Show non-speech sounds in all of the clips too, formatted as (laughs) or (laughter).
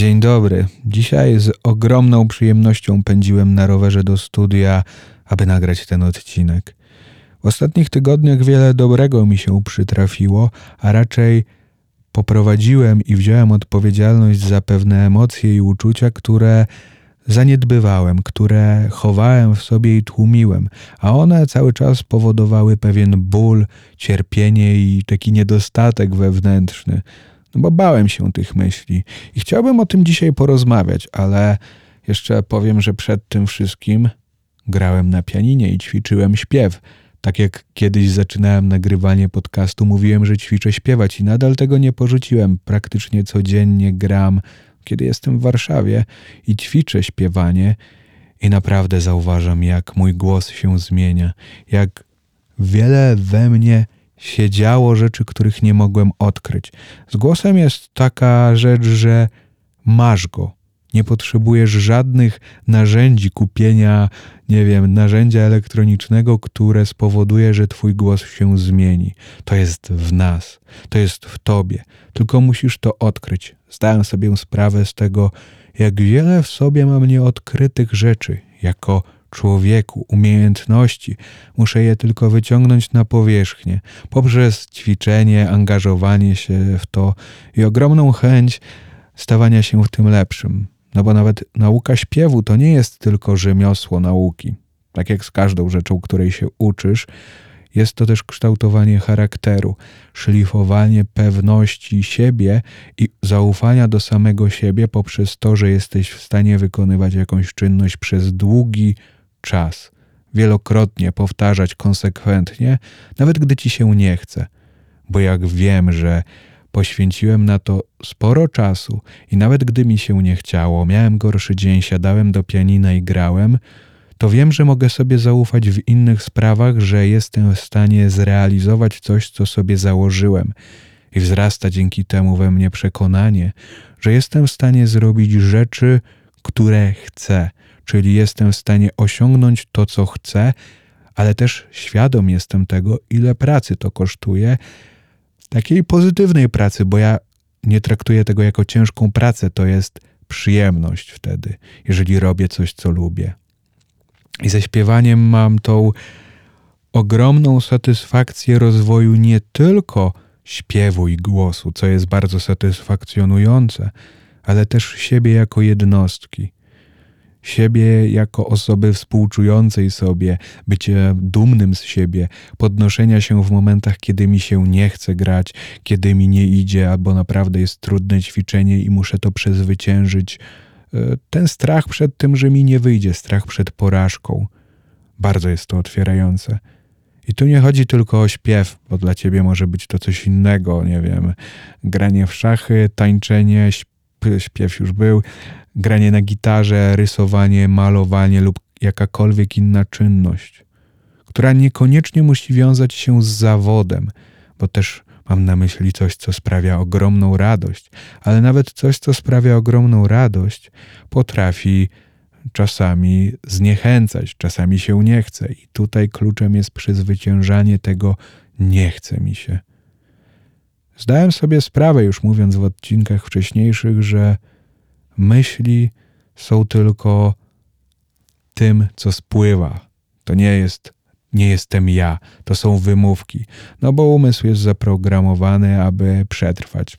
Dzień dobry. Dzisiaj z ogromną przyjemnością pędziłem na rowerze do studia, aby nagrać ten odcinek. W ostatnich tygodniach wiele dobrego mi się przytrafiło, a raczej poprowadziłem i wziąłem odpowiedzialność za pewne emocje i uczucia, które zaniedbywałem, które chowałem w sobie i tłumiłem, a one cały czas powodowały pewien ból, cierpienie i taki niedostatek wewnętrzny. No bo bałem się tych myśli i chciałbym o tym dzisiaj porozmawiać, ale jeszcze powiem, że przed tym wszystkim grałem na pianinie i ćwiczyłem śpiew. Tak jak kiedyś zaczynałem nagrywanie podcastu, mówiłem, że ćwiczę śpiewać i nadal tego nie porzuciłem. Praktycznie codziennie gram, kiedy jestem w Warszawie i ćwiczę śpiewanie i naprawdę zauważam, jak mój głos się zmienia, jak wiele we mnie siedziało rzeczy, których nie mogłem odkryć. Z głosem jest taka rzecz, że masz go. Nie potrzebujesz żadnych narzędzi kupienia, nie wiem, narzędzia elektronicznego, które spowoduje, że twój głos się zmieni. To jest w nas, to jest w tobie. Tylko musisz to odkryć. Zdałem sobie sprawę z tego, jak wiele w sobie mam nieodkrytych rzeczy, jako człowieku, umiejętności. Muszę je tylko wyciągnąć na powierzchnię poprzez ćwiczenie, angażowanie się w to i ogromną chęć stawania się w tym lepszym. No bo nawet nauka śpiewu to nie jest tylko rzemiosło nauki. Tak jak z każdą rzeczą, której się uczysz, jest to też kształtowanie charakteru, szlifowanie pewności siebie i zaufania do samego siebie poprzez to, że jesteś w stanie wykonywać jakąś czynność przez długi czas, wielokrotnie powtarzać konsekwentnie, nawet gdy ci się nie chce. Bo jak wiem, że poświęciłem na to sporo czasu i nawet gdy mi się nie chciało, miałem gorszy dzień, siadałem do pianina i grałem, to wiem, że mogę sobie zaufać w innych sprawach, że jestem w stanie zrealizować coś, co sobie założyłem. I wzrasta dzięki temu we mnie przekonanie, że jestem w stanie zrobić rzeczy, które chcę, czyli jestem w stanie osiągnąć to, co chcę, ale też świadom jestem tego, ile pracy to kosztuje, takiej pozytywnej pracy, bo ja nie traktuję tego jako ciężką pracę, to jest przyjemność wtedy, jeżeli robię coś, co lubię. I ze śpiewaniem mam tą ogromną satysfakcję rozwoju nie tylko śpiewu i głosu, co jest bardzo satysfakcjonujące, ale też siebie jako jednostki siebie jako osoby współczującej sobie, bycie dumnym z siebie, podnoszenia się w momentach, kiedy mi się nie chce grać, kiedy mi nie idzie, albo naprawdę jest trudne ćwiczenie i muszę to przezwyciężyć. E, ten strach przed tym, że mi nie wyjdzie, strach przed porażką. Bardzo jest to otwierające. I tu nie chodzi tylko o śpiew, bo dla ciebie może być to coś innego, nie wiem, granie w szachy, tańczenie, śpiew już był, granie na gitarze, rysowanie, malowanie lub jakakolwiek inna czynność, która niekoniecznie musi wiązać się z zawodem, bo też mam na myśli coś, co sprawia ogromną radość, ale nawet coś, co sprawia ogromną radość, potrafi czasami zniechęcać, czasami się nie chce. I tutaj kluczem jest przezwyciężanie tego nie chce mi się. Zdałem sobie sprawę, już mówiąc w odcinkach wcześniejszych, że myśli są tylko tym, co spływa. To nie jest, nie jestem ja, to są wymówki. No bo umysł jest zaprogramowany, aby przetrwać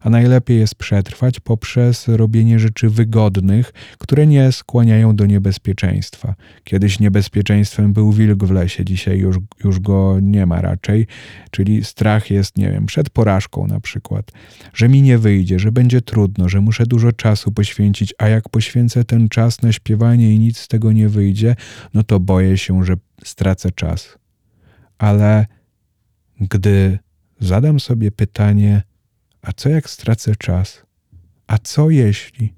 a najlepiej jest przetrwać poprzez robienie rzeczy wygodnych, które nie skłaniają do niebezpieczeństwa. Kiedyś niebezpieczeństwem był wilk w lesie, dzisiaj już, już go nie ma raczej, czyli strach jest, nie wiem, przed porażką na przykład, że mi nie wyjdzie, że będzie trudno, że muszę dużo czasu poświęcić, a jak poświęcę ten czas na śpiewanie i nic z tego nie wyjdzie, no to boję się, że stracę czas. Ale gdy zadam sobie pytanie, a co jak stracę czas? A co jeśli?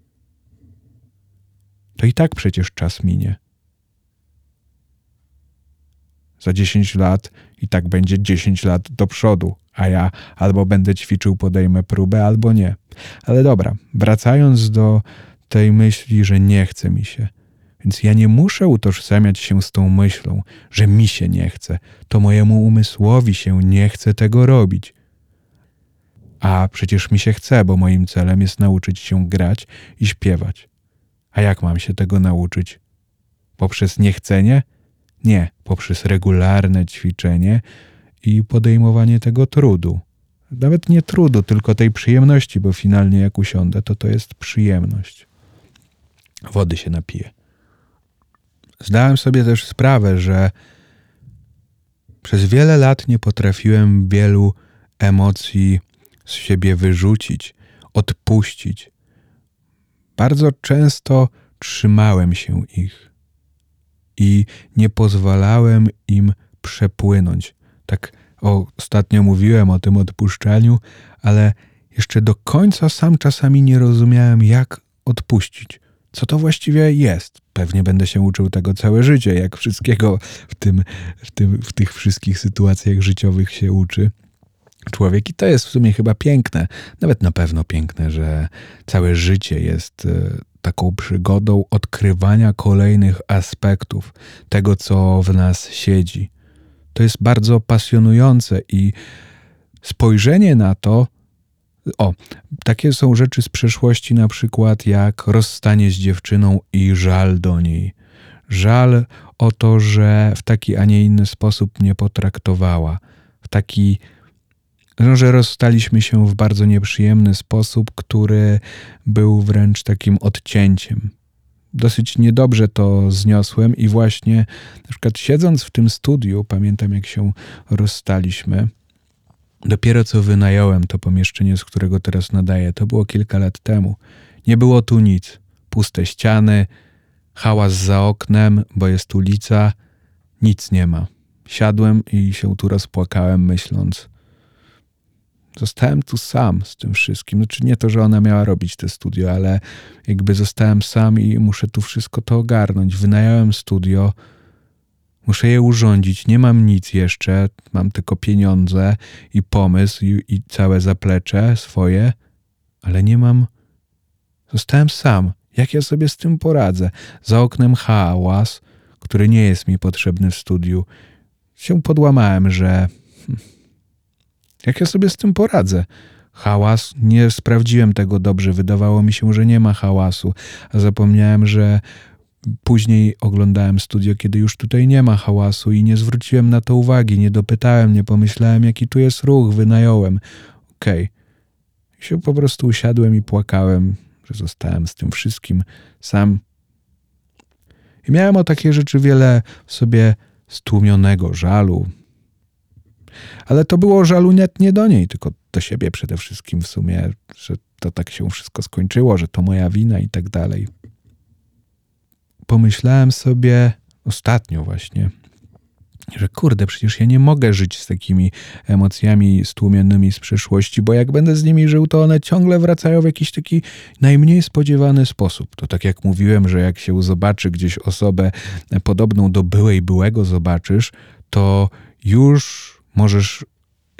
To i tak przecież czas minie. Za 10 lat i tak będzie 10 lat do przodu, a ja albo będę ćwiczył, podejmę próbę, albo nie. Ale dobra, wracając do tej myśli, że nie chce mi się. Więc ja nie muszę utożsamiać się z tą myślą, że mi się nie chce. To mojemu umysłowi się nie chce tego robić A przecież mi się chce, bo moim celem jest nauczyć się grać i śpiewać. A jak mam się tego nauczyć? Poprzez niechcenie? Nie, poprzez regularne ćwiczenie i podejmowanie tego trudu. Nawet nie trudu, tylko tej przyjemności, bo finalnie jak usiądę, to to jest przyjemność. Wody się napiję. Zdałem sobie też sprawę, że przez wiele lat nie potrafiłem wielu emocji z siebie wyrzucić, odpuścić. Bardzo często trzymałem się ich i nie pozwalałem im przepłynąć. Tak ostatnio mówiłem o tym odpuszczaniu, ale jeszcze do końca sam czasami nie rozumiałem, jak odpuścić. Co to właściwie jest? Pewnie będę się uczył tego całe życie, jak wszystkiego w, tym, w, tym, w tych wszystkich sytuacjach życiowych się uczy człowiek. I to jest w sumie chyba piękne, nawet na pewno piękne, że całe życie jest e, taką przygodą odkrywania kolejnych aspektów tego, co w nas siedzi. To jest bardzo pasjonujące i spojrzenie na to, o, takie są rzeczy z przeszłości, na przykład jak rozstanie z dziewczyną i żal do niej. Żal o to, że w taki, a nie inny sposób mnie potraktowała. W taki, że rozstaliśmy się w bardzo nieprzyjemny sposób, który był wręcz takim odcięciem. Dosyć niedobrze to zniosłem i właśnie na przykład siedząc w tym studiu, pamiętam jak się rozstaliśmy, Dopiero co wynająłem to pomieszczenie, z którego teraz nadaję, to było kilka lat temu. Nie było tu nic. Puste ściany, hałas za oknem, bo jest ulica, nic nie ma. Siadłem i się tu rozpłakałem, myśląc, zostałem tu sam z tym wszystkim. Znaczy nie to, że ona miała robić te studio, ale jakby zostałem sam i muszę tu wszystko to ogarnąć. Wynająłem studio, Muszę je urządzić. Nie mam nic jeszcze, mam tylko pieniądze i pomysł i, i całe zaplecze swoje, ale nie mam. Zostałem sam. Jak ja sobie z tym poradzę? Za oknem hałas, który nie jest mi potrzebny w studiu. Się podłamałem, że. Jak ja sobie z tym poradzę? Hałas, nie sprawdziłem tego dobrze. Wydawało mi się, że nie ma hałasu, a zapomniałem, że Później oglądałem studio, kiedy już tutaj nie ma hałasu i nie zwróciłem na to uwagi, nie dopytałem, nie pomyślałem, jaki tu jest ruch, wynająłem. Okej. Okay. Się po prostu usiadłem i płakałem, że zostałem z tym wszystkim sam. I miałem o takie rzeczy wiele w sobie stłumionego żalu. Ale to było żalu nie do niej, tylko do siebie przede wszystkim w sumie, że to tak się wszystko skończyło, że to moja wina i tak dalej pomyślałem sobie ostatnio właśnie, że kurde, przecież ja nie mogę żyć z takimi emocjami stłumionymi z przeszłości, bo jak będę z nimi żył, to one ciągle wracają w jakiś taki najmniej spodziewany sposób. To tak jak mówiłem, że jak się zobaczy gdzieś osobę podobną do byłej, byłego zobaczysz, to już możesz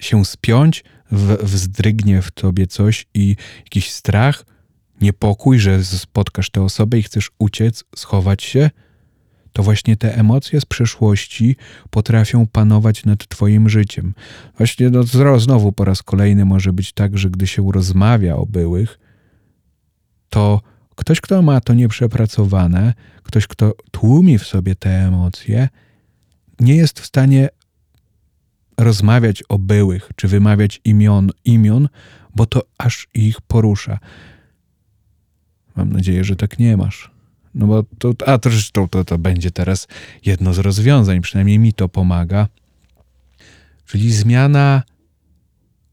się spiąć, w, wzdrygnie w tobie coś i jakiś strach, niepokój, że spotkasz tę osobę i chcesz uciec, schować się, to właśnie te emocje z przeszłości potrafią panować nad Twoim życiem. Właśnie no, znowu po raz kolejny może być tak, że gdy się rozmawia o byłych, to ktoś, kto ma to nieprzepracowane, ktoś, kto tłumi w sobie te emocje, nie jest w stanie rozmawiać o byłych, czy wymawiać imion, imion, bo to aż ich porusza. Mam nadzieję, że tak nie masz. No bo to, a to to, to będzie teraz jedno z rozwiązań, przynajmniej mi to pomaga. Czyli zmiana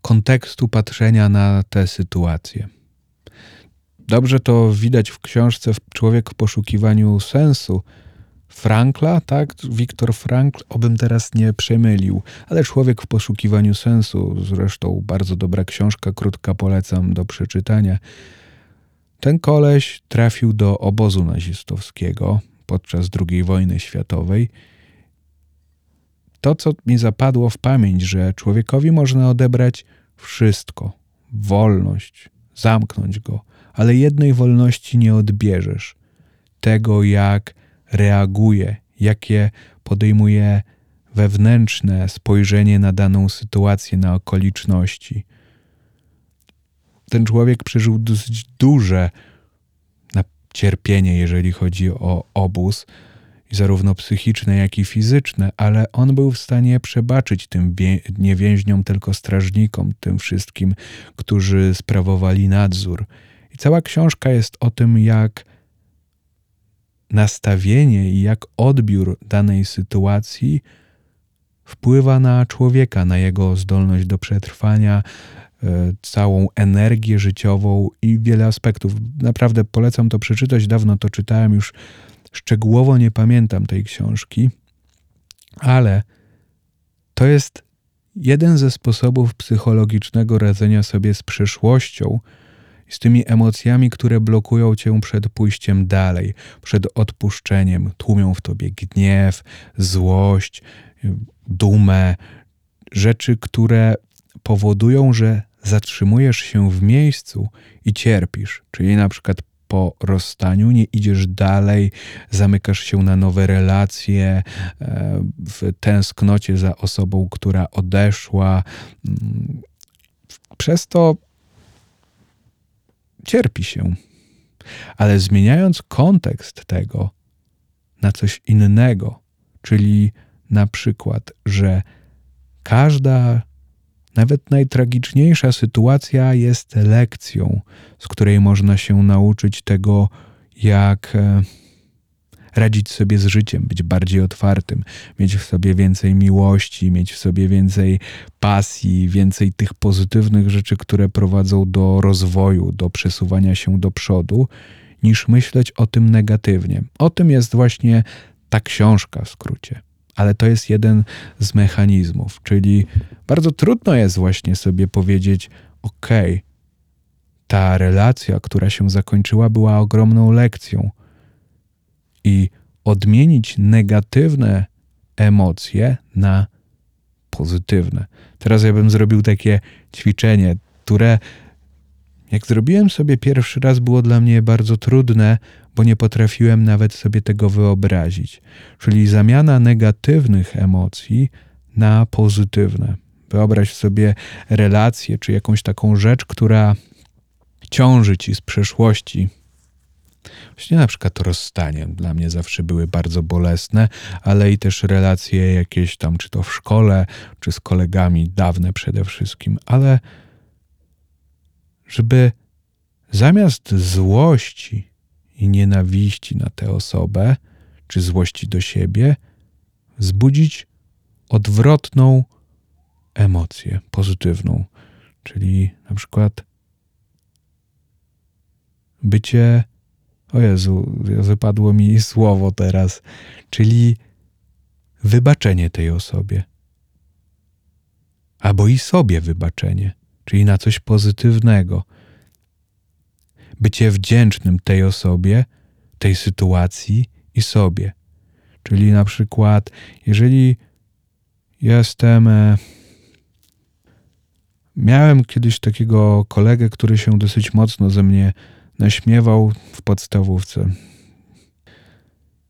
kontekstu patrzenia na tę sytuację. Dobrze to widać w książce Człowiek w poszukiwaniu sensu Frankla, tak? Wiktor Frankl, obym teraz nie przemylił, ale Człowiek w poszukiwaniu sensu, zresztą bardzo dobra książka, krótka polecam do przeczytania. Ten koleś trafił do obozu nazistowskiego podczas II wojny światowej. To, co mi zapadło w pamięć, że człowiekowi można odebrać wszystko wolność, zamknąć go, ale jednej wolności nie odbierzesz tego, jak reaguje, jakie podejmuje wewnętrzne spojrzenie na daną sytuację, na okoliczności. ten człowiek przeżył dosyć duże cierpienie, jeżeli chodzi o obóz, zarówno psychiczne, jak i fizyczne, ale on był w stanie przebaczyć tym nie więźniom, tylko strażnikom, tym wszystkim, którzy sprawowali nadzór. I cała książka jest o tym, jak nastawienie i jak odbiór danej sytuacji wpływa na człowieka, na jego zdolność do przetrwania, e, całą energię życiową i wiele aspektów. Naprawdę polecam to przeczytać. Dawno to czytałem, już szczegółowo nie pamiętam tej książki, ale to jest jeden ze sposobów psychologicznego radzenia sobie z przeszłością z tymi emocjami, które blokują cię przed pójściem dalej, przed odpuszczeniem, tłumią w tobie gniew, złość, dumę, rzeczy, które powodują, że zatrzymujesz się w miejscu i cierpisz. Czyli na przykład po rozstaniu nie idziesz dalej, zamykasz się na nowe relacje, e, w tęsknocie za osobą, która odeszła. Mm, przez to cierpi się. Ale zmieniając kontekst tego na coś innego, czyli na przykład, że każda, nawet najtragiczniejsza sytuacja jest lekcją, z której można się nauczyć tego, jak e, radzić sobie z życiem, być bardziej otwartym, mieć w sobie więcej miłości, mieć w sobie więcej pasji, więcej tych pozytywnych rzeczy, które prowadzą do rozwoju, do przesuwania się do przodu, niż myśleć o tym negatywnie. O tym jest właśnie ta książka w skrócie. Ale to jest jeden z mechanizmów, czyli bardzo trudno jest właśnie sobie powiedzieć: OK, ta relacja, która się zakończyła, była ogromną lekcją i odmienić negatywne emocje na pozytywne. Teraz ja bym zrobił takie ćwiczenie, które jak zrobiłem sobie pierwszy raz, było dla mnie bardzo trudne, bo nie potrafiłem nawet sobie tego wyobrazić. Czyli zamiana negatywnych emocji na pozytywne. Wyobraź sobie relację czy jakąś taką rzecz, która ciąży ci z przeszłości, Właśnie na przykład rozstanie dla mnie zawsze były bardzo bolesne, ale i też relacje jakieś tam, czy to w szkole, czy z kolegami, dawne przede wszystkim, ale żeby zamiast złości i nienawiści na tę osobę, czy złości do siebie, wzbudzić odwrotną emocję, pozytywną, czyli na przykład bycie o Jezu, wypadło mi słowo teraz, czyli wybaczenie tej osobie. Albo i sobie wybaczenie, czyli na coś pozytywnego. Bycie wdzięcznym tej osobie, tej sytuacji i sobie. Czyli na przykład, jeżeli jestem. E, miałem kiedyś takiego kolegę, który się dosyć mocno ze mnie naśmiewał w podstawówce.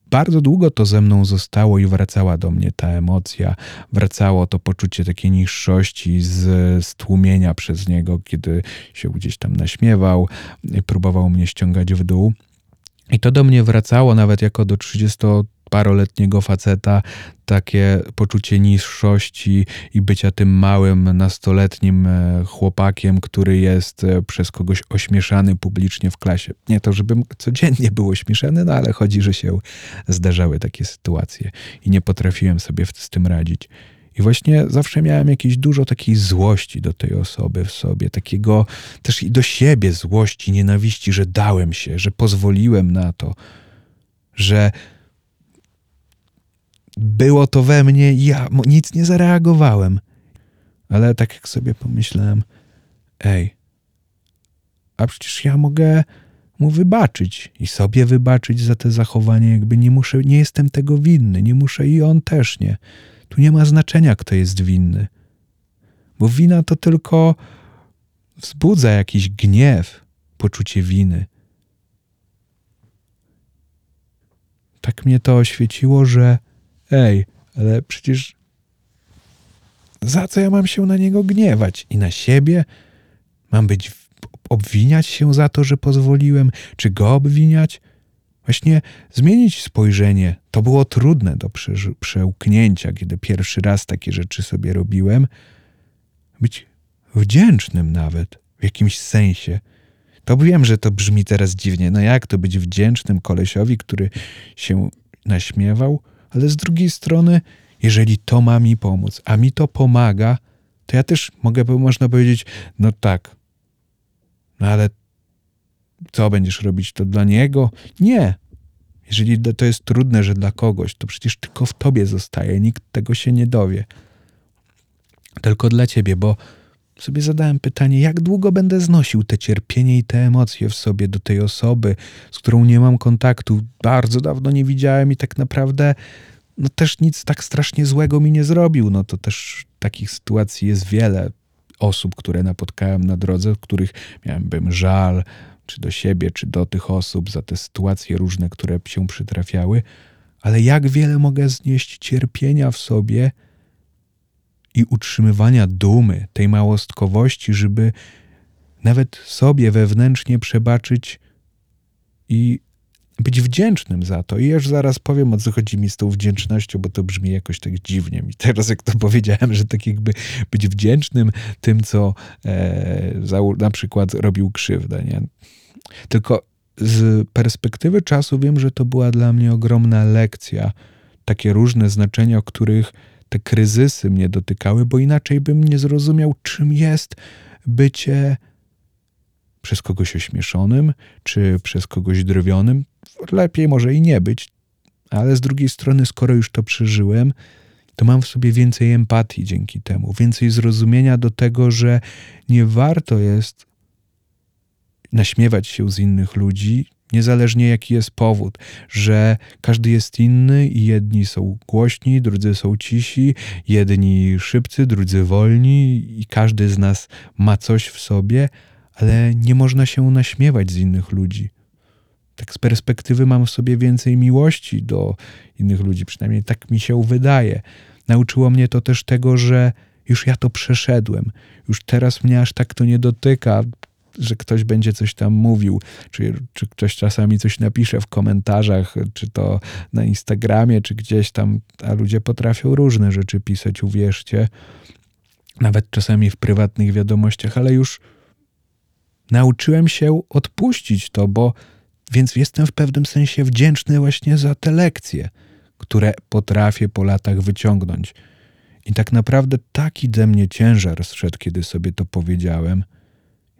Bardzo długo to ze mną zostało i wracała do mnie ta emocja, wracało to poczucie takiej niższości z stłumienia przez niego, kiedy się gdzieś tam naśmiewał, próbował mnie ściągać w dół. I to do mnie wracało nawet jako do 30 paroletniego faceta takie poczucie niższości i bycia tym małym, nastoletnim e, chłopakiem, który jest e, przez kogoś ośmieszany publicznie w klasie. Nie to, żebym codziennie był ośmieszany, no ale chodzi, że się zdarzały takie sytuacje i nie potrafiłem sobie z tym radzić. I właśnie zawsze miałem jakieś dużo takiej złości do tej osoby w sobie, takiego też i do siebie złości, nienawiści, że dałem się, że pozwoliłem na to, że było to we mnie ja nic nie zareagowałem. Ale tak jak sobie pomyślałem, ej, a przecież ja mogę mu wybaczyć i sobie wybaczyć za te zachowanie, jakby nie muszę, nie jestem tego winny, nie muszę i on też nie. Tu nie ma znaczenia, kto jest winny. Bo wina to tylko wzbudza jakiś gniew, poczucie winy. Tak mnie to oświeciło, że Ej, ale przecież za co ja mam się na niego gniewać? I na siebie? Mam być obwiniać się za to, że pozwoliłem, czy go obwiniać? Właśnie zmienić spojrzenie. To było trudne do przełknięcia, kiedy pierwszy raz takie rzeczy sobie robiłem. Być wdzięcznym nawet w jakimś sensie. To wiem, że to brzmi teraz dziwnie. No jak to być wdzięcznym kolesiowi, który się naśmiewał? Ale z drugiej strony, jeżeli to ma mi pomóc, a mi to pomaga, to ja też mogę, można powiedzieć, no tak, no ale co będziesz robić to dla niego? Nie. Jeżeli to jest trudne, że dla kogoś, to przecież tylko w tobie zostaje, nikt tego się nie dowie. Tylko dla ciebie, bo sobie zadałem pytanie, jak długo będę znosił te cierpienie i te emocje w sobie do tej osoby, z którą nie mam kontaktu, bardzo dawno nie widziałem i tak naprawdę no też nic tak strasznie złego mi nie zrobił. No to też takich sytuacji jest wiele osób, które napotkałem na drodze, w których miałem żal, czy do siebie, czy do tych osób, za te sytuacje różne, które się przytrafiały, ale jak wiele mogę znieść cierpienia w sobie i utrzymywania dumy, tej małostkowości, żeby nawet sobie wewnętrznie przebaczyć i być wdzięcznym za to. I już zaraz powiem, o co chodzi mi z tą wdzięcznością, bo to brzmi jakoś tak dziwnie. I teraz, jak to (laughs) powiedziałem, że tak jakby być wdzięcznym tym, co e, za, na przykład robił krzywdę. Nie? Tylko z perspektywy czasu wiem, że to była dla mnie ogromna lekcja. Takie różne znaczenia, o których te kryzysy mnie dotykały, bo inaczej bym nie zrozumiał, czym jest bycie przez kogoś ośmieszonym, czy przez kogoś drwionym. Lepiej może i nie być, ale z drugiej strony, skoro już to przeżyłem, to mam w sobie więcej empatii dzięki temu, więcej zrozumienia do tego, że nie warto jest naśmiewać się z innych ludzi, niezależnie jaki jest powód, że każdy jest inny i jedni są głośni, drudzy są cisi, jedni szybcy, drudzy wolni i każdy z nas ma coś w sobie, ale nie można się naśmiewać z innych ludzi. Tak z perspektywy mam w sobie więcej miłości do innych ludzi, przynajmniej tak mi się wydaje. Nauczyło mnie to też tego, że już ja to przeszedłem. Już teraz mnie aż tak to nie dotyka, że ktoś będzie coś tam mówił, czy, czy ktoś czasami coś napisze w komentarzach, czy to na Instagramie, czy gdzieś tam, a ludzie potrafią różne rzeczy pisać, uwierzcie, nawet czasami w prywatnych wiadomościach, ale już nauczyłem się odpuścić to, bo więc jestem w pewnym sensie wdzięczny właśnie za te lekcje, które potrafię po latach wyciągnąć. I tak naprawdę taki ze mnie ciężar zszedł, kiedy sobie to powiedziałem –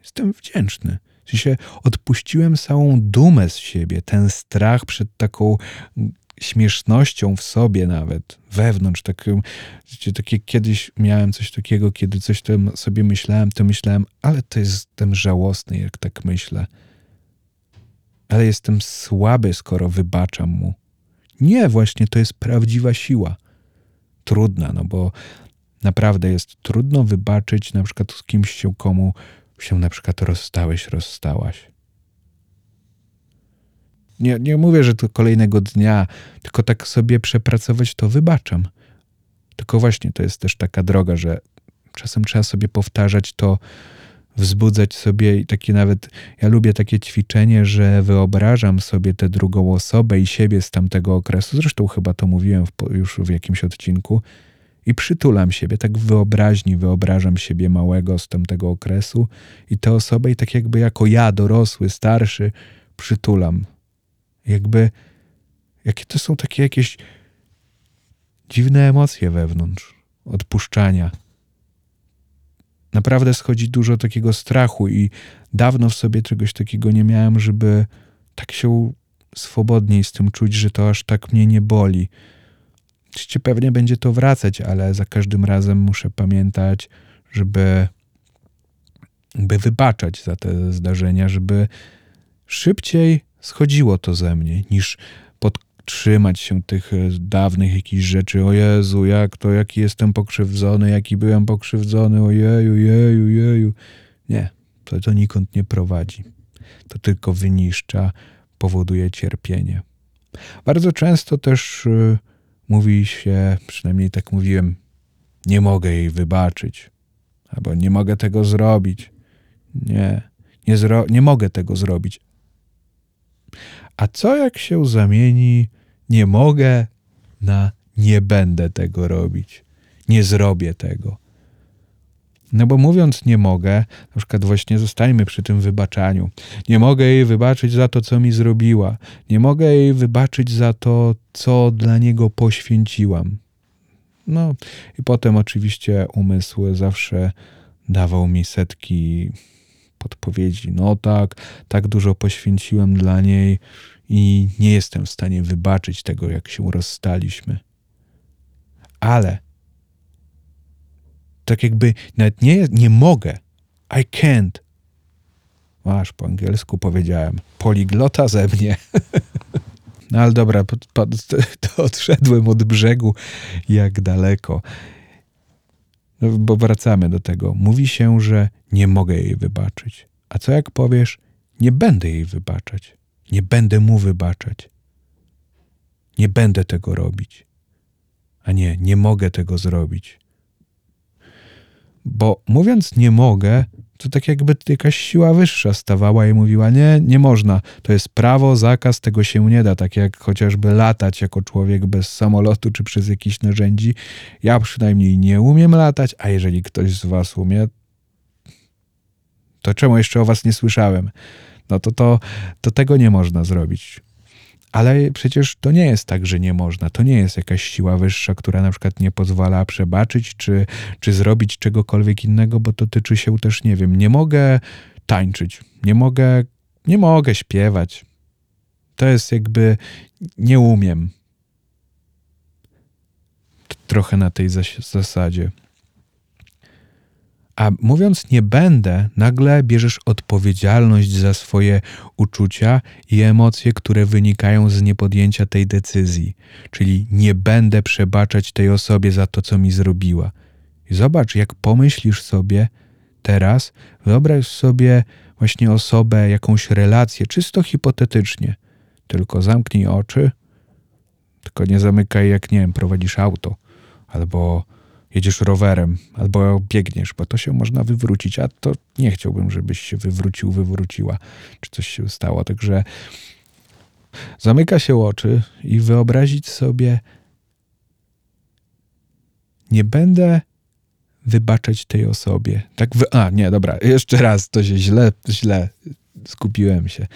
Jestem wdzięczny. W sensie odpuściłem całą dumę z siebie, ten strach przed taką śmiesznością w sobie nawet, wewnątrz. Takim, takie, kiedyś miałem coś takiego, kiedy coś tam sobie myślałem, to myślałem, ale to jestem żałosny, jak tak myślę. Ale jestem słaby, skoro wybaczam mu. Nie, właśnie to jest prawdziwa siła. Trudna, no bo naprawdę jest trudno wybaczyć na przykład kimś się komu się na przykład rozstałeś, rozstałaś. Nie, nie mówię, że to kolejnego dnia, tylko tak sobie przepracować to wybaczam. Tylko właśnie to jest też taka droga, że czasem trzeba sobie powtarzać to, wzbudzać sobie i takie nawet, ja lubię takie ćwiczenie, że wyobrażam sobie tę drugą osobę i siebie z tamtego okresu. Zresztą chyba to mówiłem w, już w jakimś odcinku i przytulam siebie, tak w wyobraźni wyobrażam siebie małego z tamtego okresu i tę osobę i tak jakby jako ja, dorosły, starszy, przytulam. Jakby, jakie to są takie jakieś dziwne emocje wewnątrz, odpuszczania. Naprawdę schodzi dużo takiego strachu i dawno w sobie czegoś takiego nie miałem, żeby tak się swobodniej z tym czuć, że to aż tak mnie nie boli Oczywiście pewnie będzie to wracać, ale za każdym razem muszę pamiętać, żeby by wybaczać za te zdarzenia, żeby szybciej schodziło to ze mnie, niż podtrzymać się tych e, dawnych jakichś rzeczy. O Jezu, jak to, jaki jestem pokrzywdzony, jaki byłem pokrzywdzony, ojeju, jeju, jeju. Nie, to, to nikąd nie prowadzi. To tylko wyniszcza, powoduje cierpienie. Bardzo często też yy, mówi się, przynajmniej tak mówiłem, nie mogę jej wybaczyć, albo nie mogę tego zrobić. Nie, Nie, zro- nie mogę tego zrobić. A co jak się zamieni nie mogę na nie będę tego robić? Nie zrobię tego. No bo mówiąc nie mogę, na przykład właśnie zostańmy przy tym wybaczaniu. Nie mogę jej wybaczyć za to, co mi zrobiła. Nie mogę jej wybaczyć za to, co dla niego poświęciłam. No i potem oczywiście umysł zawsze dawał mi setki podpowiedzi. No tak, tak dużo poświęciłem dla niej i nie jestem w stanie wybaczyć tego, jak się rozstaliśmy. Ale tak jakby nawet nie, nie mogę. I can't. Masz, po angielsku powiedziałem. Poliglota ze mnie. (laughs) No ale dobra, to odszedłem od brzegu jak daleko. No, bo wracamy do tego. Mówi się, że nie mogę jej wybaczyć. A co jak powiesz, nie będę jej wybaczać. Nie będę mu wybaczać. Nie będę tego robić. A nie, nie mogę tego zrobić. Bo mówiąc nie mogę, to tak jakby jakaś siła wyższa stawała i mówiła: Nie, nie można, to jest prawo, zakaz, tego się nie da. Tak jak chociażby latać jako człowiek bez samolotu czy przez jakieś narzędzi. Ja przynajmniej nie umiem latać, a jeżeli ktoś z Was umie, to czemu jeszcze o Was nie słyszałem? No to, to, to tego nie można zrobić. Ale przecież to nie jest tak, że nie można. To nie jest jakaś siła wyższa, która na przykład nie pozwala przebaczyć czy, czy zrobić czegokolwiek innego, bo to tyczy się też, nie wiem, nie mogę tańczyć, nie mogę, nie mogę śpiewać. To jest jakby nie umiem. Trochę na tej zasadzie. A mówiąc nie będę, nagle bierzesz odpowiedzialność za swoje uczucia i emocje, które wynikają z niepodjęcia tej decyzji. Czyli nie będę przebaczać tej osobie za to, co mi zrobiła. I zobacz, jak pomyślisz sobie teraz, wyobraź sobie właśnie osobę, jakąś relację, czysto hipotetycznie. Tylko zamknij oczy, tylko nie zamykaj, jak nie wiem, prowadzisz auto albo jedziesz rowerem albo biegniesz, bo to się można wywrócić, a to nie chciałbym, żebyś się wywrócił, wywróciła, czy coś się stało. Także zamyka się oczy i wyobrazić sobie, nie będę wybaczać tej osobie. Tak, wy... a nie, dobra, jeszcze raz, to się źle, źle skupiłem się.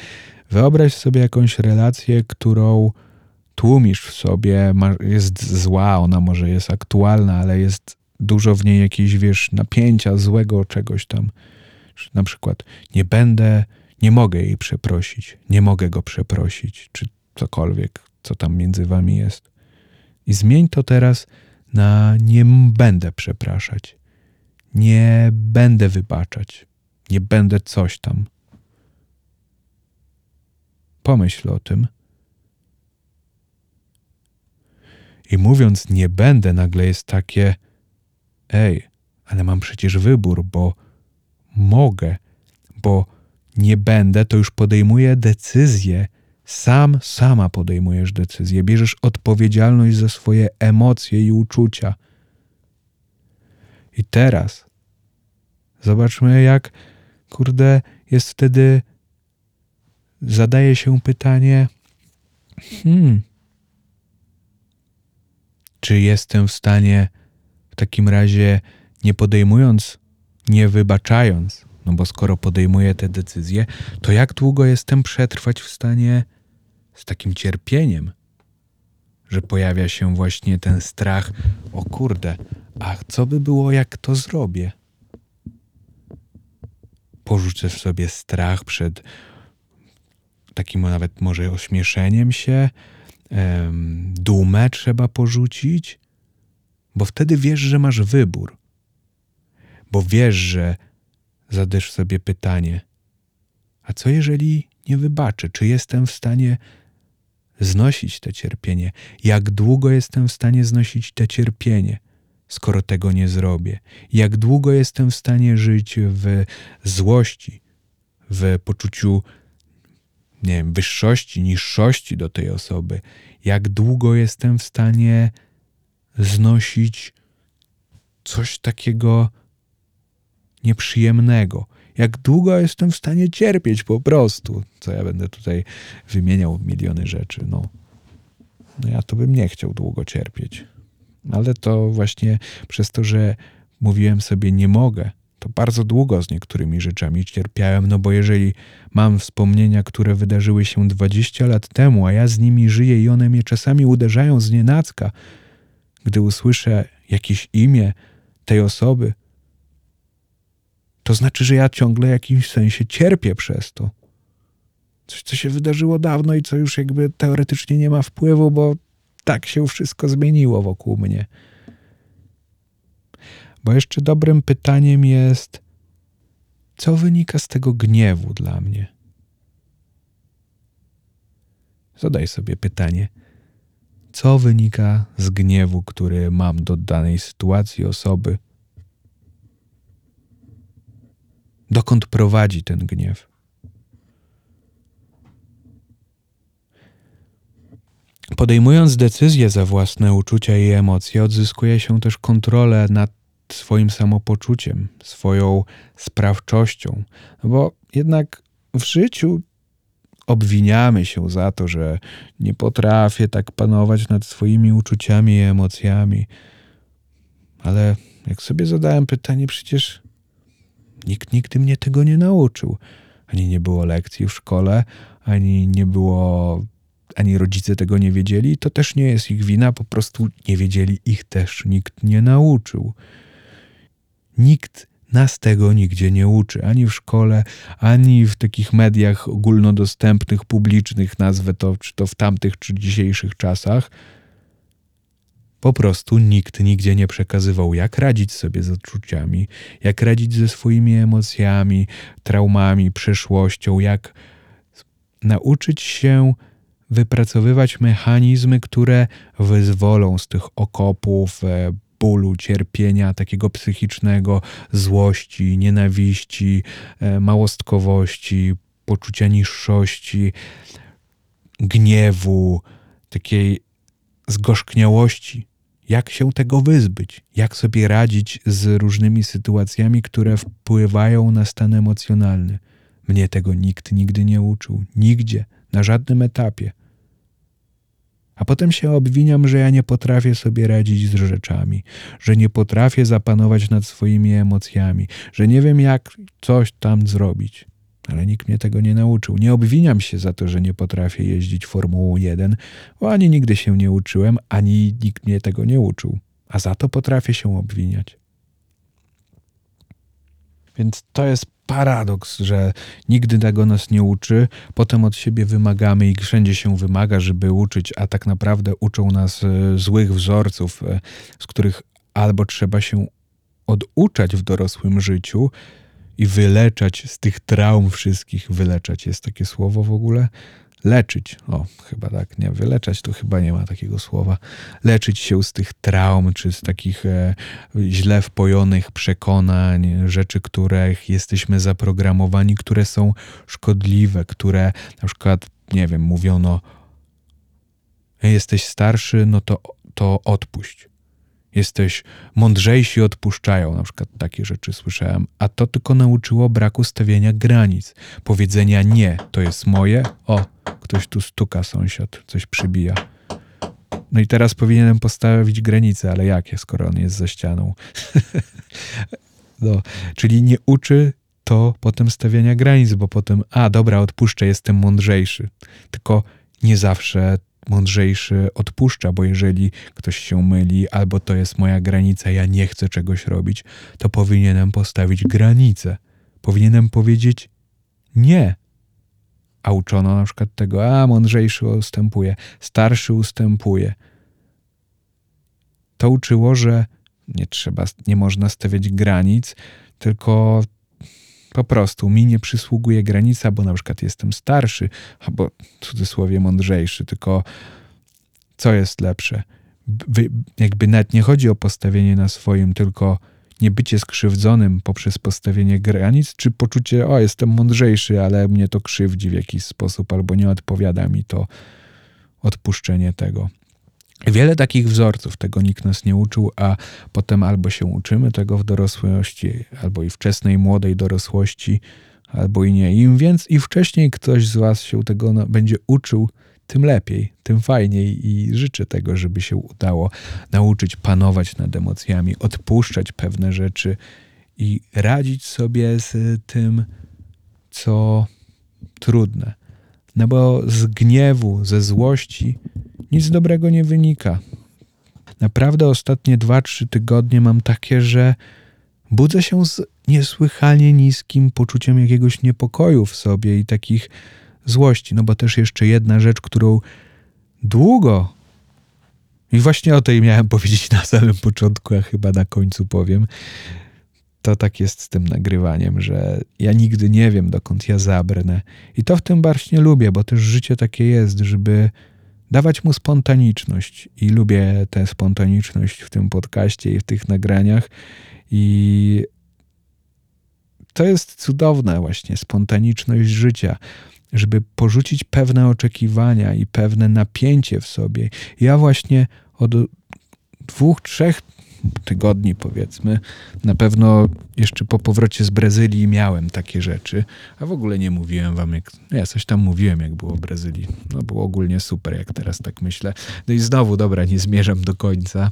Wyobraź sobie jakąś relację, którą tłumisz w sobie, jest zła, ona może jest aktualna, ale jest dużo w niej jakiejś, wiesz, napięcia, złego czegoś tam. Na przykład, nie będę, nie mogę jej przeprosić, nie mogę go przeprosić, czy cokolwiek, co tam między wami jest. I zmień to teraz na nie będę przepraszać, nie będę wybaczać, nie będę coś tam. Pomyśl o tym. I mówiąc nie będę, nagle jest takie: Ej, ale mam przecież wybór, bo mogę, bo nie będę, to już podejmuję decyzję. Sam, sama podejmujesz decyzję, bierzesz odpowiedzialność za swoje emocje i uczucia. I teraz zobaczmy, jak, kurde, jest wtedy. Zadaje się pytanie: Hmm, czy jestem w stanie w takim razie, nie podejmując, nie wybaczając, no bo skoro podejmuję te decyzje, to jak długo jestem przetrwać w stanie z takim cierpieniem, że pojawia się właśnie ten strach, o kurde, a co by było, jak to zrobię? Porzucę w sobie strach przed takim nawet może ośmieszeniem się, dumę trzeba porzucić, bo wtedy wiesz, że masz wybór. Bo wiesz, że zadasz sobie pytanie: a co jeżeli nie wybaczę? Czy jestem w stanie znosić to cierpienie? Jak długo jestem w stanie znosić to cierpienie, skoro tego nie zrobię? Jak długo jestem w stanie żyć w złości, w poczuciu nie wiem, wyższości, niższości do tej osoby, jak długo jestem w stanie znosić coś takiego nieprzyjemnego, Jak długo jestem w stanie cierpieć po prostu? Co ja będę tutaj wymieniał miliony rzeczy. No, no ja to bym nie chciał długo cierpieć. Ale to właśnie przez to, że mówiłem sobie nie mogę, to bardzo długo z niektórymi rzeczami cierpiałem, no bo jeżeli mam wspomnienia, które wydarzyły się 20 lat temu, a ja z nimi żyję i one mnie czasami uderzają z nienacka, gdy usłyszę jakieś imię tej osoby, to znaczy, że ja ciągle w jakimś sensie cierpię przez to. Coś, co się wydarzyło dawno i co już jakby teoretycznie nie ma wpływu, bo tak się wszystko zmieniło wokół mnie. Bo jeszcze dobrym pytaniem jest, co wynika z tego gniewu dla mnie? Zadaj sobie pytanie, co wynika z gniewu, który mam do danej sytuacji, osoby? Dokąd prowadzi ten gniew? Podejmując decyzje za własne uczucia i emocje, odzyskuje się też kontrolę nad swoim samopoczuciem, swoją sprawczością, bo jednak w życiu obwiniamy się za to, że nie potrafię tak panować nad swoimi uczuciami i emocjami. Ale jak sobie zadałem pytanie, przecież nikt nigdy mnie tego nie nauczył. Ani nie było lekcji w szkole, ani nie było, ani rodzice tego nie wiedzieli. To też nie jest ich wina, po prostu nie wiedzieli, ich też nikt nie nauczył. Nikt nas tego nigdzie nie uczy, ani w szkole, ani w takich mediach ogólnodostępnych, publicznych, nazwę to, czy to w tamtych, czy dzisiejszych czasach. Po prostu nikt nigdzie nie przekazywał, jak radzić sobie z odczuciami, jak radzić ze swoimi emocjami, traumami, przeszłością, jak nauczyć się wypracowywać mechanizmy, które wyzwolą z tych okopów, e, bólu, cierpienia takiego psychicznego, złości, nienawiści, e, małostkowości, poczucia niższości, gniewu, takiej zgorzkniałości. Jak się tego wyzbyć? Jak sobie radzić z różnymi sytuacjami, które wpływają na stan emocjonalny? Mnie tego nikt nigdy nie uczył, nigdzie, na żadnym etapie a potem się obwiniam, że ja nie potrafię sobie radzić z rzeczami, że nie potrafię zapanować nad swoimi emocjami, że nie wiem, jak coś tam zrobić. Ale nikt mnie tego nie nauczył. Nie obwiniam się za to, że nie potrafię jeździć Formułą 1, bo ani nigdy się nie uczyłem, ani nikt mnie tego nie uczył. A za to potrafię się obwiniać. Więc to jest paradoks, że nigdy tego nas nie uczy, potem od siebie wymagamy i wszędzie się wymaga, żeby uczyć, a tak naprawdę uczą nas e, złych wzorców, e, z których albo trzeba się oduczać w dorosłym życiu i wyleczać z tych traum wszystkich. Wyleczać jest takie słowo w ogóle? Leczyć. O, chyba tak, nie, wyleczać to chyba nie ma takiego słowa. Leczyć się z tych traum, czy z takich e, źle wpojonych przekonań, rzeczy, których jesteśmy zaprogramowani, które są szkodliwe, które na przykład, nie wiem, mówiono, jesteś starszy, no to, to odpuść jesteś mądrzejsi, odpuszczają. Na przykład takie rzeczy słyszałem. A to tylko nauczyło braku stawiania granic. Powiedzenia nie, to jest moje. O, ktoś tu stuka, sąsiad, coś przybija. No i teraz powinienem postawić granicę, ale jakie, skoro on jest za ścianą? (laughs) no, czyli nie uczy to potem stawiania granic, bo potem, a dobra, odpuszczę, jestem mądrzejszy. Tylko nie zawsze mądrzejszy odpuszcza, bo jeżeli ktoś się myli, albo to jest moja granica, ja nie chcę czegoś robić, to powinienem postawić granicę. Powinienem powiedzieć nie. A uczono na przykład tego, a mądrzejszy ustępuje, starszy ustępuje. To uczyło, że nie trzeba, nie można stawiać granic, tylko po prostu mi nie przysługuje granica, bo na przykład jestem starszy, albo w cudzysłowie mądrzejszy, tylko co jest lepsze? jakby nawet nie chodzi o postawienie na swoim, tylko nie bycie skrzywdzonym poprzez postawienie granic, czy poczucie, o, jestem mądrzejszy, ale mnie to krzywdzi w jakiś sposób, albo nie odpowiada mi to odpuszczenie tego. Wiele takich wzorców, tego nikt nas nie uczył, a potem albo się uczymy tego w dorosłości, albo i wczesnej, młodej dorosłości, albo i nie. Im więc i wcześniej ktoś z Was się tego będzie uczył, tym lepiej, tym fajniej i życzę tego, żeby się udało nauczyć panować nad emocjami, odpuszczać pewne rzeczy i radzić sobie z tym, co trudne. No bo z gniewu, ze złości nic dobrego nie wynika. Naprawdę ostatnie dwa, trzy tygodnie mam takie, że budzę się z niesłychanie niskim poczuciem jakiegoś niepokoju w sobie i takich złości. No bo też jeszcze jedna rzecz, którą długo i właśnie o tej miałem (laughs) powiedzieć na samym początku, a chyba na końcu powiem. To tak jest z tym nagrywaniem, że ja nigdy nie wiem, dokąd ja zabrnę. I to w tym barsznie lubię, bo też życie takie jest, żeby dawać mu spontaniczność. I lubię tę spontaniczność w tym podcaście i w tych nagraniach. I to jest cudowne, właśnie spontaniczność życia, żeby porzucić pewne oczekiwania i pewne napięcie w sobie. Ja właśnie od dwóch, trzech tygodni, powiedzmy. Na pewno jeszcze po powrocie z Brazylii miałem takie rzeczy, a w ogóle nie mówiłem wam, jak. No ja coś tam mówiłem, jak było w Brazylii. No było ogólnie super, jak teraz tak myślę. No i znowu, dobra, nie zmierzam do końca.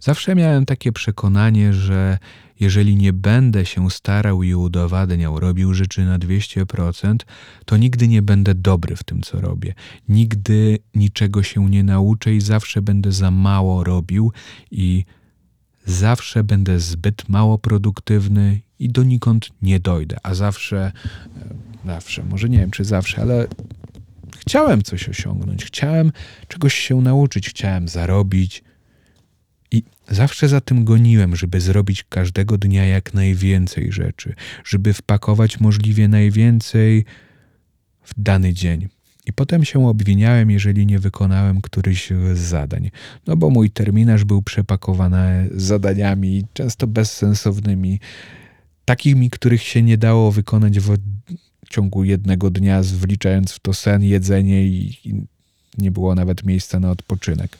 Zawsze miałem takie przekonanie, że jeżeli nie będę się starał i udowadniał, robił rzeczy na 200%, to nigdy nie będę dobry w tym, co robię. Nigdy niczego się nie nauczę i zawsze będę za mało robił i zawsze będę zbyt mało produktywny i donikąd nie dojdę. A zawsze, e, zawsze, może nie wiem czy zawsze, ale chciałem coś osiągnąć, chciałem czegoś się nauczyć, chciałem zarobić zawsze za tym goniłem, żeby zrobić każdego dnia jak najwięcej rzeczy, żeby wpakować możliwie najwięcej w dany dzień. I potem się obwiniałem, jeżeli nie wykonałem któryś z zadań. No bo mój terminarz był przepakowany zadaniami, często bezsensownymi, takimi, których się nie dało wykonać w ciągu jednego dnia, wliczając w to sen, jedzenie i, i nie było nawet miejsca na odpoczynek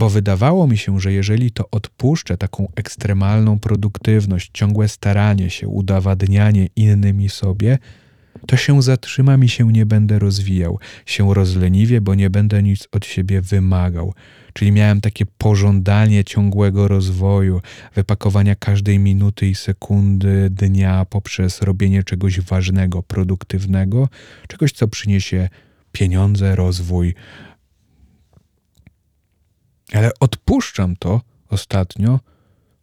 bo wydawało mi się, że jeżeli to odpuszczę taką ekstremalną produktywność, ciągłe staranie się, udowadnianie innymi sobie, to się zatrzymam i się nie będę rozwijał, się rozleniwię, bo nie będę nic od siebie wymagał. Czyli miałem takie pożądanie ciągłego rozwoju, wypakowania każdej minuty i sekundy dnia poprzez robienie czegoś ważnego, produktywnego, czegoś, co przyniesie pieniądze, rozwój, ale odpuszczam to ostatnio,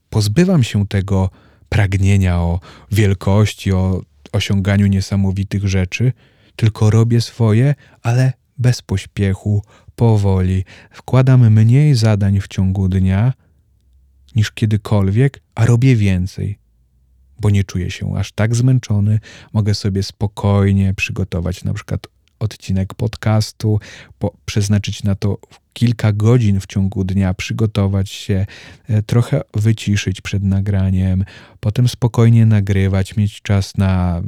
pozbywam się tego pragnienia o wielkości, o osiąganiu niesamowitych rzeczy, tylko robię swoje, ale bez pośpiechu, powoli. Wkładam mniej zadań w ciągu dnia niż kiedykolwiek, a robię więcej, bo nie czuję się aż tak zmęczony. Mogę sobie spokojnie przygotować na przykład odcinek podcastu, po, przeznaczyć na to kilka godzin w ciągu dnia, przygotować się, e, trochę wyciszyć przed nagraniem, potem spokojnie nagrywać, mieć czas na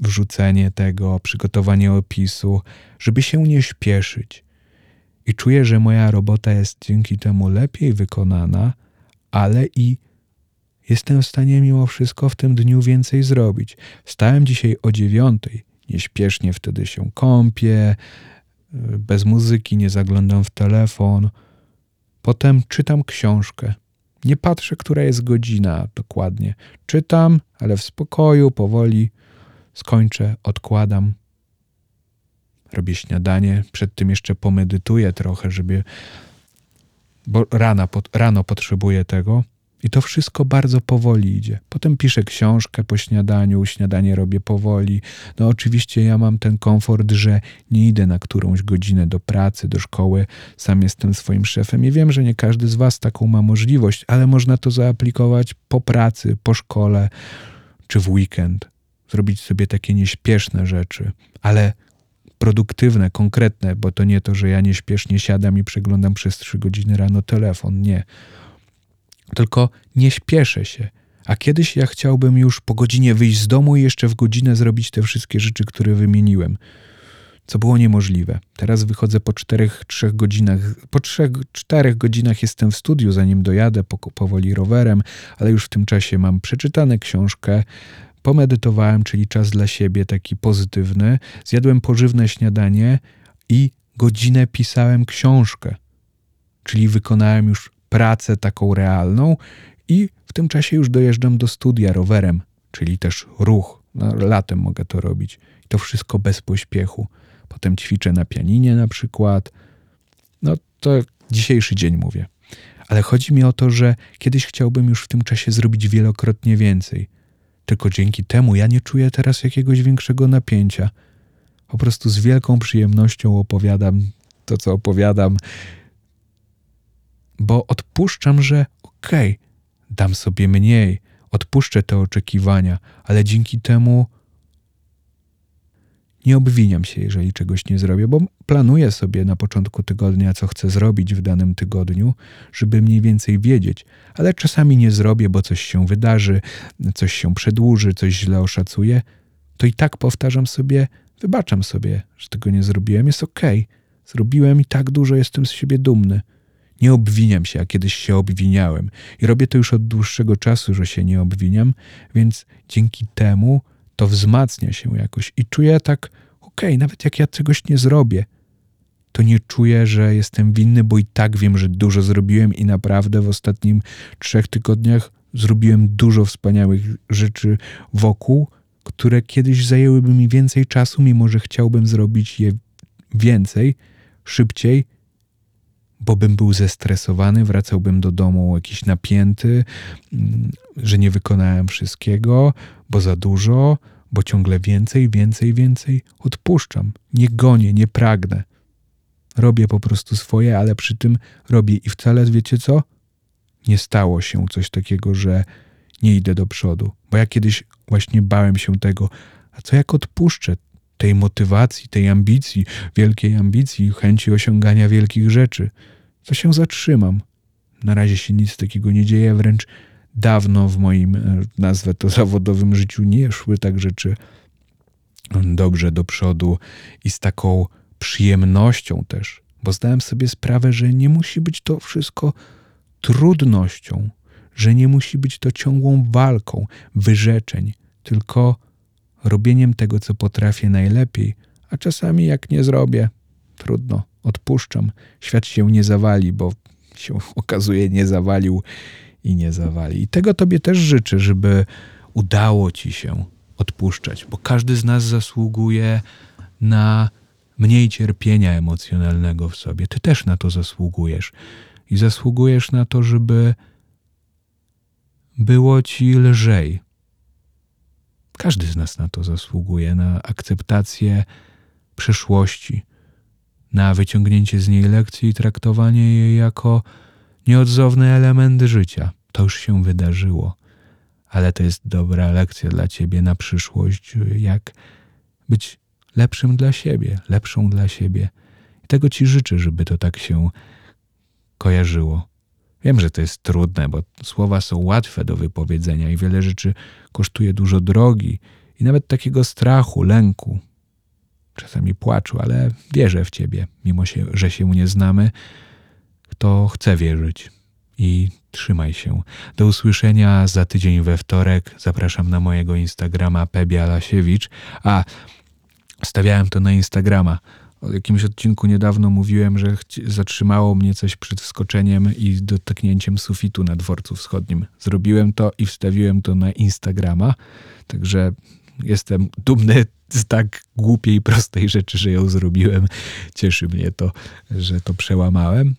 wrzucenie tego, przygotowanie opisu, żeby się nie śpieszyć. I czuję, że moja robota jest dzięki temu lepiej wykonana, ale i jestem w stanie mimo wszystko w tym dniu więcej zrobić. Wstałem dzisiaj o dziewiątej, nieśpiesznie wtedy się kąpię, bez muzyki, nie zaglądam w telefon. Potem czytam książkę. Nie patrzę, która jest godzina dokładnie. Czytam, ale w spokoju, powoli. Skończę, odkładam. Robię śniadanie, przed tym jeszcze pomedytuję trochę, żeby. Bo rano, rano potrzebuję tego. I to wszystko bardzo powoli idzie. Potem piszę książkę po śniadaniu, śniadanie robię powoli. No oczywiście ja mam ten komfort, że nie idę na którąś godzinę do pracy, do szkoły, sam jestem swoim szefem i wiem, że nie każdy z Was taką ma możliwość, ale można to zaaplikować po pracy, po szkole czy w weekend. Zrobić sobie takie nieśpieszne rzeczy, ale produktywne, konkretne, bo to nie to, że ja nieśpiesznie siadam i przeglądam przez trzy godziny rano telefon. Nie tylko nie śpieszę się. A kiedyś ja chciałbym już po godzinie wyjść z domu i jeszcze w godzinę zrobić te wszystkie rzeczy, które wymieniłem. co było niemożliwe. Teraz wychodzę po czterech, trzech godzinach. Po trzech, czterech godzinach jestem w studiu, zanim dojadę po, powoli rowerem, ale już w tym czasie mam przeczytane książkę, pomedytowałem, czyli czas dla siebie taki pozytywny, zjadłem pożywne śniadanie i godzinę pisałem książkę, czyli wykonałem już pracę taką realną i w tym czasie już dojeżdżam do studia rowerem, czyli też ruch. No, latem mogę to robić. I to wszystko bez pośpiechu. Potem ćwiczę na pianinie na przykład. No to dzisiejszy dzień mówię. Ale chodzi mi o to, że kiedyś chciałbym już w tym czasie zrobić wielokrotnie więcej. Tylko dzięki temu ja nie czuję teraz jakiegoś większego napięcia. Po prostu z wielką przyjemnością opowiadam to, co opowiadam, bo odpuszczam, że okej, okay, dam sobie mniej, odpuszczę te oczekiwania, ale dzięki temu nie obwiniam się, jeżeli czegoś nie zrobię, bo planuję sobie na początku tygodnia, co chcę zrobić w danym tygodniu, żeby mniej więcej wiedzieć, ale czasami nie zrobię, bo coś się wydarzy, coś się przedłuży, coś źle oszacuję, to i tak powtarzam sobie, wybaczam sobie, że tego nie zrobiłem, jest okej. Okay. Zrobiłem i tak dużo jestem z siebie dumny. Nie obwiniam się, a kiedyś się obwiniałem. I robię to już od dłuższego czasu, że się nie obwiniam, więc dzięki temu to wzmacnia się jakoś i czuję tak, okej, okay, nawet jak ja czegoś nie zrobię, to nie czuję, że jestem winny, bo i tak wiem, że dużo zrobiłem i naprawdę w ostatnim trzech tygodniach zrobiłem dużo wspaniałych rzeczy wokół, które kiedyś zajęłyby mi więcej czasu, mimo że chciałbym zrobić je więcej, szybciej, bo bym był zestresowany, wracałbym do domu jakiś napięty, mm, że nie wykonałem wszystkiego, bo za dużo, bo ciągle więcej, więcej, więcej. Odpuszczam, nie gonię, nie pragnę. Robię po prostu swoje, ale przy tym robię i wcale, wiecie co? Nie stało się coś takiego, że nie idę do przodu. Bo ja kiedyś właśnie bałem się tego, a co jak odpuszczę tej motywacji, tej ambicji, wielkiej ambicji, chęci osiągania wielkich rzeczy, to się zatrzymam. Na razie się nic takiego nie dzieje, wręcz dawno w moim, e, nazwę to zawodowym życiu, nie szły tak rzeczy dobrze do przodu i z taką przyjemnością też, bo zdałem sobie sprawę, że nie musi być to wszystko trudnością, że nie musi być to ciągłą walką wyrzeczeń, tylko robieniem tego, co potrafię najlepiej, a czasami jak nie zrobię, trudno, odpuszczam. Świat się nie zawali, bo się (laughs) okazuje nie zawalił i nie zawali. I tego Tobie też życzę, żeby udało Ci się odpuszczać, bo każdy z nas zasługuje na mniej cierpienia emocjonalnego w sobie. Ty też na to zasługujesz. I zasługujesz na to, żeby było Ci lżej. Każdy z nas na to zasługuje, na akceptację przeszłości, na wyciągnięcie z niej lekcji i traktowanie jej jako nieodzowny element życia. To już się wydarzyło, ale to jest dobra lekcja dla ciebie na przyszłość, jak być lepszym dla siebie, lepszą dla siebie. I tego ci życzę, żeby to tak się kojarzyło. Wiem, że to jest trudne, bo słowa są łatwe do wypowiedzenia i wiele rzeczy kosztuje dużo drogi i nawet takiego strachu, lęku, czasami płaczu, ale wierzę w Ciebie, mimo się, że się nie znamy, to chcę wierzyć i trzymaj się. Do usłyszenia za tydzień we wtorek. Zapraszam na mojego Instagrama Pebialasiewicz. A, stawiałem to na Instagrama. O jakimś odcinku niedawno mówiłem, że zatrzymało mnie coś przed wskoczeniem i dotknięciem sufitu na dworcu wschodnim. Zrobiłem to i wstawiłem to na Instagrama. Także jestem dumny z tak głupiej prostej rzeczy, że ją zrobiłem. Cieszy mnie to, że to przełamałem.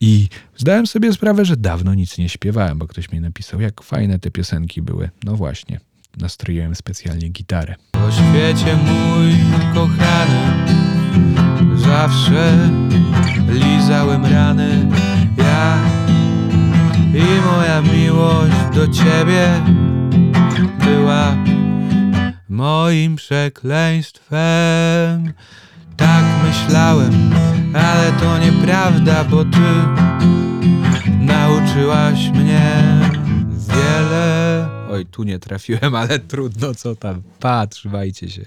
I zdałem sobie sprawę, że dawno nic nie śpiewałem, bo ktoś mi napisał, jak fajne te piosenki były. No właśnie, nastroiłem specjalnie gitarę. Po świecie mój kochany, zawsze lizałem rany. Ja i moja miłość do ciebie była moim przekleństwem. Tak myślałem, ale to nieprawda, bo ty nauczyłaś mnie wiele. Oj, tu nie trafiłem, ale trudno, co tam. Patrzwajcie się.